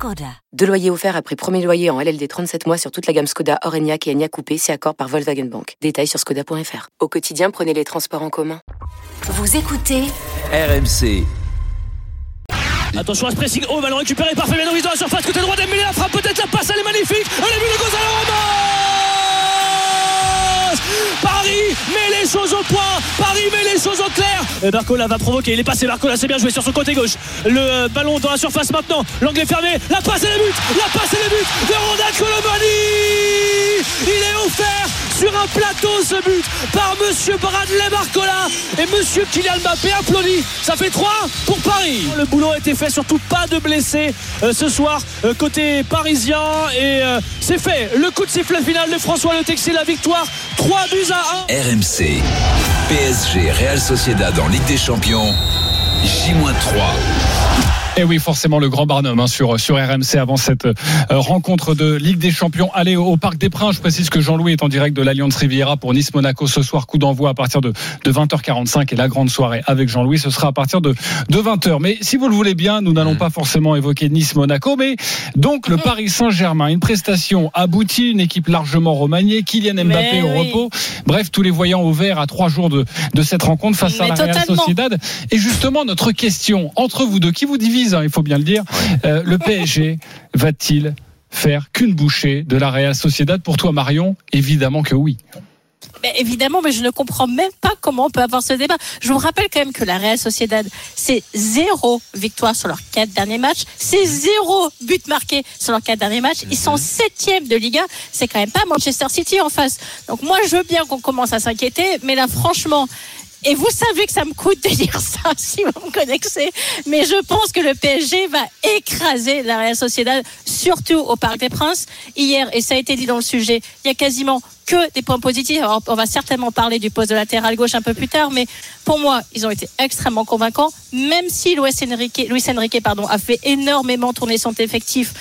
Skoda. Deux loyers offerts après premier loyer en LLD 37 mois sur toute la gamme Skoda, Orenia et Enya Coupé, c'est accord par Volkswagen Bank. Détails sur skoda.fr. Au quotidien, prenez les transports en commun. Vous écoutez RMC. Attention à ce pressing. Oh, ballon récupéré par Fabien Ruiz dans la surface. Côté droit d'Embélé. La frappe, peut-être la passe, elle est magnifique. Elle est vue de Gonzalo Ramos Paris met les choses au point. Paris met les choses au clair. Et Barcola va provoquer. Il est passé. Barcola, c'est bien joué sur son côté gauche. Le euh, ballon dans la surface maintenant. L'angle est fermé. La passe et le but. La passe et le but de Ronald Colomani. Il est offert sur un plateau ce but par Monsieur Bradley Barcola et Monsieur Kylian Mbappé applaudit. Ça fait 3 pour Paris. Le boulot a été fait, surtout pas de blessés euh, ce soir euh, côté parisien et euh, c'est fait. Le coup de sifflet final de François Le Texier, la victoire 3 buts à 1. RMC. PSG Real Sociedad en Ligue des Champions. J-3. Et oui, forcément, le grand Barnum hein, sur, sur RMC avant cette euh, rencontre de Ligue des Champions. Allez au, Parc des Princes. Je précise que Jean-Louis est en direct de l'Alliance Riviera pour Nice-Monaco ce soir. Coup d'envoi à partir de, de 20h45 et la grande soirée avec Jean-Louis, ce sera à partir de, de 20h. Mais si vous le voulez bien, nous n'allons pas forcément évoquer Nice-Monaco, mais donc le Paris Saint-Germain, une prestation aboutie, une équipe largement remaniée, Kylian Mbappé Mais au oui. repos. Bref, tous les voyants au vert à trois jours de, de cette rencontre face à la Real. Sociedad. Et justement, notre question entre vous deux, qui vous divise, hein, il faut bien le dire, euh, le PSG va-t-il faire qu'une bouchée de la Real Sociedad Pour toi, Marion, évidemment que oui. Mais évidemment, mais je ne comprends même pas comment on peut avoir ce débat. Je vous rappelle quand même que la Real Sociedad, c'est zéro victoire sur leurs quatre derniers matchs, c'est zéro but marqué sur leurs quatre derniers matchs. Ils sont septième de Liga. C'est quand même pas Manchester City en face. Donc moi, je veux bien qu'on commence à s'inquiéter, mais là, franchement. Et vous savez que ça me coûte de dire ça si vous me connaissez, mais je pense que le PSG va écraser la Real Sociedad, surtout au Parc des Princes. Hier, et ça a été dit dans le sujet, il y a quasiment que des points positifs. Alors, on va certainement parler du poste de latéral gauche un peu plus tard, mais pour moi, ils ont été extrêmement convaincants, même si Luis Enrique, Luis Enrique pardon, a fait énormément tourner son effectif.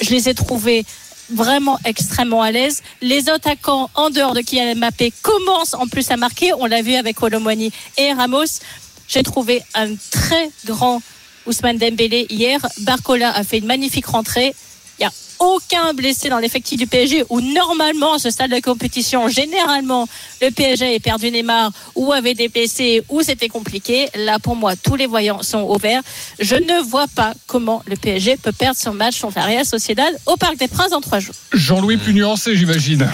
Je les ai trouvés vraiment extrêmement à l'aise. Les attaquants en dehors de Kylian Mbappé commencent en plus à marquer. On l'a vu avec Colomwani et Ramos. J'ai trouvé un très grand Ousmane Dembélé hier. Barcola a fait une magnifique rentrée. Il n'y a aucun blessé dans l'effectif du PSG où normalement à ce stade de compétition généralement le PSG est perdu Neymar ou avait des blessés ou c'était compliqué là pour moi tous les voyants sont au vert je ne vois pas comment le PSG peut perdre son match contre la Real Sociedad au Parc des Princes dans trois jours Jean-Louis plus nuancé, j'imagine.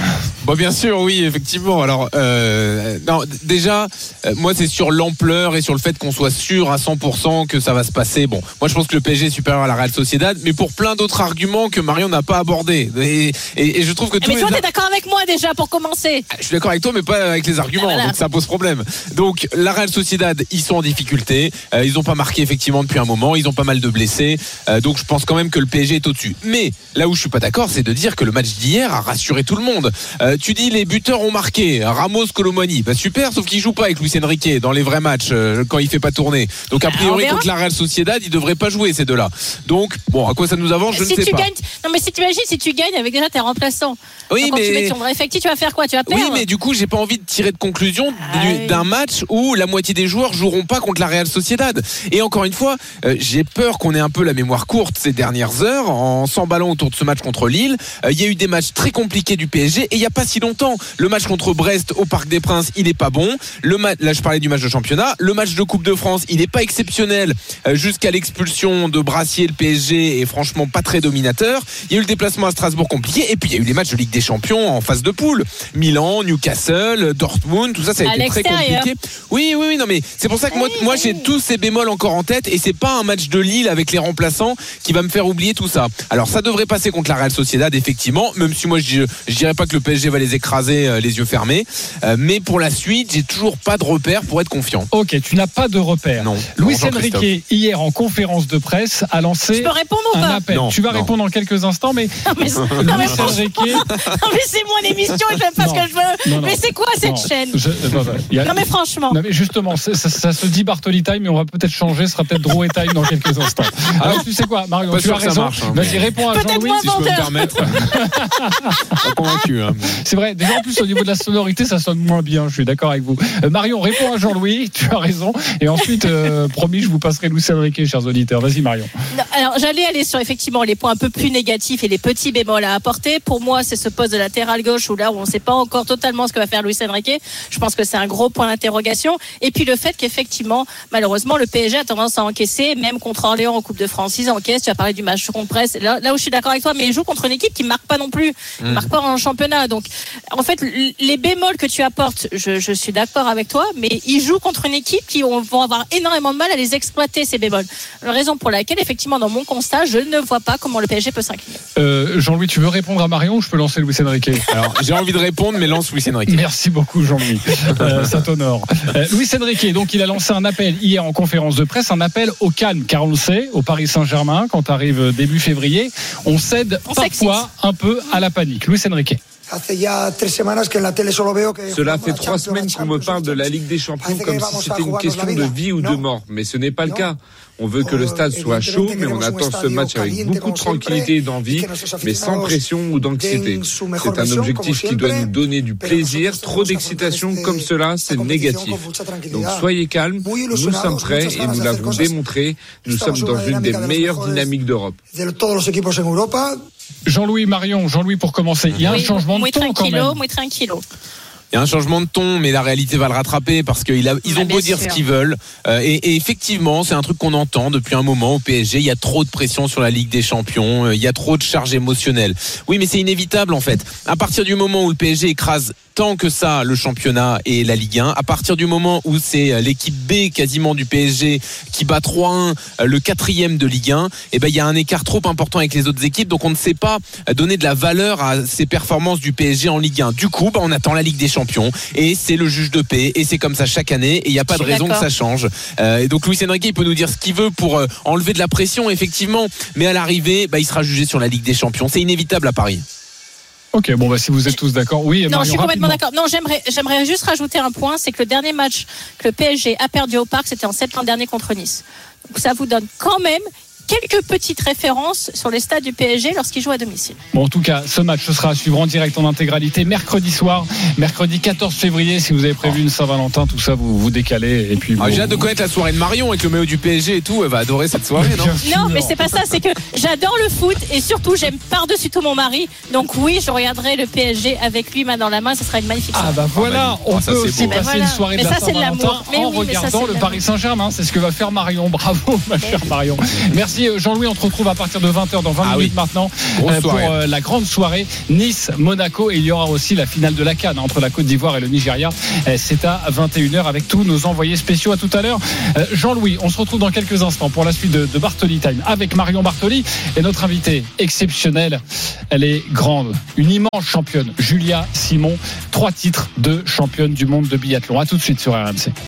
Bon, bien sûr, oui, effectivement. Alors, euh, non, déjà, euh, moi, c'est sur l'ampleur et sur le fait qu'on soit sûr à 100% que ça va se passer. Bon, moi, je pense que le PSG est supérieur à la Real Sociedad, mais pour plein d'autres arguments que Marion n'a pas abordés. Et, et- et je trouve que tous mais toi t'es d'accord avec moi déjà pour commencer je suis d'accord avec toi, mais pas avec les arguments. Ah, voilà. Donc ça pose problème. Donc la Real Sociedad, ils sont en difficulté. Euh, ils n'ont pas marqué effectivement depuis un moment. Ils ont pas mal de blessés. Euh, donc je pense quand même que le PSG est au-dessus. Mais là où je suis pas d'accord, c'est de dire que le match d'hier a rassuré tout le monde. Euh, tu dis les buteurs ont marqué. Ramos, Colomani, bah super, sauf qu'il joue pas avec Luis Enrique dans les vrais matchs quand il fait pas tourner. Donc a Ah, priori contre la Real Sociedad, ils devraient pas jouer ces deux-là. Donc bon, à quoi ça nous avance, je si ne sais tu pas. gagnes non mais si tu imagines si tu gagnes avec déjà tes remplaçants Oui, quand tu mais- mets ton vrai effectif tu vas faire quoi? Tu vas Oui, perdre mais du coup, j'ai pas envie de tirer de conclusion Ah du- oui. d'un match où la moitié des joueurs joueront pas contre la Real Sociedad. Et encore une fois, euh, j'ai peur qu'on ait un peu la mémoire courte ces dernières heures en s'emballant autour de ce match contre Lille. Euh, Il y a eu des matchs très compliqués du PSG et il y a pas si longtemps. Le match contre Brest au Parc des Princes, il est pas bon. Le match, là, je parlais du match de championnat. Le match de Coupe de France, il est pas exceptionnel euh, jusqu'à l'expulsion de Brassier. Le PSG est franchement pas très dominateur. Il y a eu le déplacement à Strasbourg compliqué et puis il y a eu les matchs de Ligue des Champions en phase de poule. Milan, Newcastle, Dortmund, tout ça, ça a À été très compliqué. Oui, oui, oui, non, mais c'est pour ça que moi, moi j'ai tous ces bémols encore en tête et c'est pas un match de Lille avec les remplaçants qui va me faire oublier tout ça. Alors ça devrait passer contre la Real Sociedad, effectivement, même si moi je, je dirais pas que le PSG va les écraser euh, les yeux fermés, Euh, mais pour la suite, j'ai toujours pas de repère pour être confiant. Ok, tu n'as pas de repère. Non. Luis. Enrique, hier en conférence de presse, a lancé je peux répondre ou un pas appel. Non, tu vas non. répondre dans quelques instants, mais Non, mais, c'est mon émission, je fais pas ce que je veux. Non, non. Mais c'est quoi cette Non, chaîne je- non, non, il y a- Non, mais franchement. Non mais justement, ça, ça se dit Bartoli Time, mais on va peut-être changer, ce sera peut-être Drouet Time dans quelques instants. Alors tu sais quoi, Marion, tu as raison. marche, hein, Vas-y, réponds à Jean-Louis. Si je peux me permettre. Pas convaincu. hein. C'est vrai, déjà en plus au niveau de la sonorité, ça sonne moins bien, je suis d'accord avec vous. Euh, Marion, réponds à Jean-Louis, tu as raison. Et ensuite, euh, promis, je vous passerai Luis Enrique, chers auditeurs. Vas-y Marion. Non, Alors, j'allais aller sur effectivement les points un peu plus négatifs et les petits bémols à apporter. Pour moi, c'est ce poste de latéral gauche où là, où on ne sait pas encore totalement ce que va faire Luis Enrique. Je pense que c'est un gros point d'interrogation. Et puis le fait qu'effectivement, malheureusement, le PSG a tendance à encaisser, même contre Orléans en Coupe de France. Ils encaissent. Tu as parlé du match contre Brest. Là, là où je suis d'accord avec toi, mais ils jouent contre une équipe qui ne marque pas non plus. Ils ne marque pas en championnat. Donc, en fait, les bémols que tu apportes, je, je suis d'accord avec toi, mais ils jouent contre une équipe qui ont- vont avoir énormément de mal à les exploiter, ces bémols. La raison pour laquelle, effectivement, dans mon constat, je ne vois pas comment le PSG peut s'incliner. Euh, Jean-Louis, tu veux répondre à Marion ou je peux lancer Luis Enrique? Alors, j'ai envie de répondre, mais lance Luis Enrique. Merci beaucoup Jean-Louis, euh, ça t'honore. Euh, Luis Enrique, donc il a lancé un appel hier en conférence de presse, un appel au calme, car on le sait, au Paris Saint-Germain, quand arrive début février, on cède On parfois un peu à la panique. Luis Enrique. Cela fait trois semaines qu'on me parle de la Ligue des Champions comme si c'était une question de vie ou de mort, mais ce n'est pas le cas. On veut que le stade soit chaud, mais on attend ce match avec beaucoup de tranquillité et d'envie, mais sans pression ou d'anxiété. C'est un objectif qui doit nous donner du plaisir. Trop d'excitation comme cela, c'est négatif. Donc soyez calmes, nous sommes prêts et nous l'avons démontré. Nous sommes dans une des meilleures dynamiques d'Europe. Jean-Louis Marion, Jean-Louis pour commencer, il y a un Oui, changement de ton quand même. moins tranquillo. Il y a un changement de ton, mais la réalité va le rattraper parce qu'ils Ah, ont beau dire sûr. ce qu'ils veulent. Euh, et, et effectivement, c'est un truc qu'on entend depuis un moment au PSG. Il y a trop de pression sur la Ligue des Champions. euh, Il y a trop de charges émotionnelles. Oui, mais c'est inévitable en fait. À partir du moment où le PSG écrase tant que ça le championnat et la Ligue 1, à partir du moment où c'est euh, l'équipe B quasiment du PSG qui bat 3-1 euh, le quatrième de Ligue 1, et ben il y a un écart trop important avec les autres équipes. Donc on ne sait pas donner de la valeur à ces performances du PSG en Ligue 1. Du coup, bah, on attend la Ligue des Champions et c'est le juge de paix et c'est comme ça chaque année et il n'y a pas de raison que ça change. Euh, et donc Luis Enrique il peut nous dire ce qu'il veut pour euh, enlever de la pression effectivement, mais à l'arrivée, bah, il sera jugé sur la Ligue des Champions. C'est inévitable à Paris. Ok, bon bah si vous êtes tous d'accord, oui. Non, Marion, je suis complètement d'accord. Non, j'aimerais, j'aimerais juste rajouter un point, c'est que le dernier match que le PSG a perdu au Parc, c'était en septembre dernier contre Nice. Donc ça vous donne quand même quelques petites références sur les stades du PSG lorsqu'il joue à domicile. Bon, en tout cas, ce match ce sera à suivre en direct en intégralité mercredi soir, mercredi 14 février. Si vous avez prévu une Saint-Valentin, tout ça, vous vous décalez et puis. Ah, J'ai hâte de connaître la soirée de Marion avec le maillot du PSG et tout. Elle va adorer cette soirée, non? Non, mais c'est pas ça, c'est que j'adore le foot et surtout j'aime par-dessus tout mon mari. Donc oui, je regarderai le PSG avec lui main dans la main, ce sera une magnifique Ah soirée. bah voilà, Ah, on ça, peut c'est aussi beau. passer voilà. une soirée Mais de ça, Saint-Valentin en oui, mais ça, regardant le. Paris Saint-Germain. C'est ce que va faire Marion. Bravo, ma chère Marion. Merci euh, Jean-Louis. On te retrouve à partir de 20h dans 20 Ah minutes oui. maintenant Grosse euh, pour soirée. euh, la grande soirée Nice-Monaco. Et il y aura aussi la finale de la Cannes entre la Côte d'Ivoire et le Nigeria. C'est à 21h avec tous nos envoyés spéciaux. À tout à l'heure. Jean-Louis, on se retrouve dans quelques instants pour la suite de, de Bartoli Time avec Marion Bartoli et notre invitée exceptionnelle. Elle est grande, une immense championne, Julia Simon. Trois titres de championne du monde de biathlon. À tout de suite sur RMC.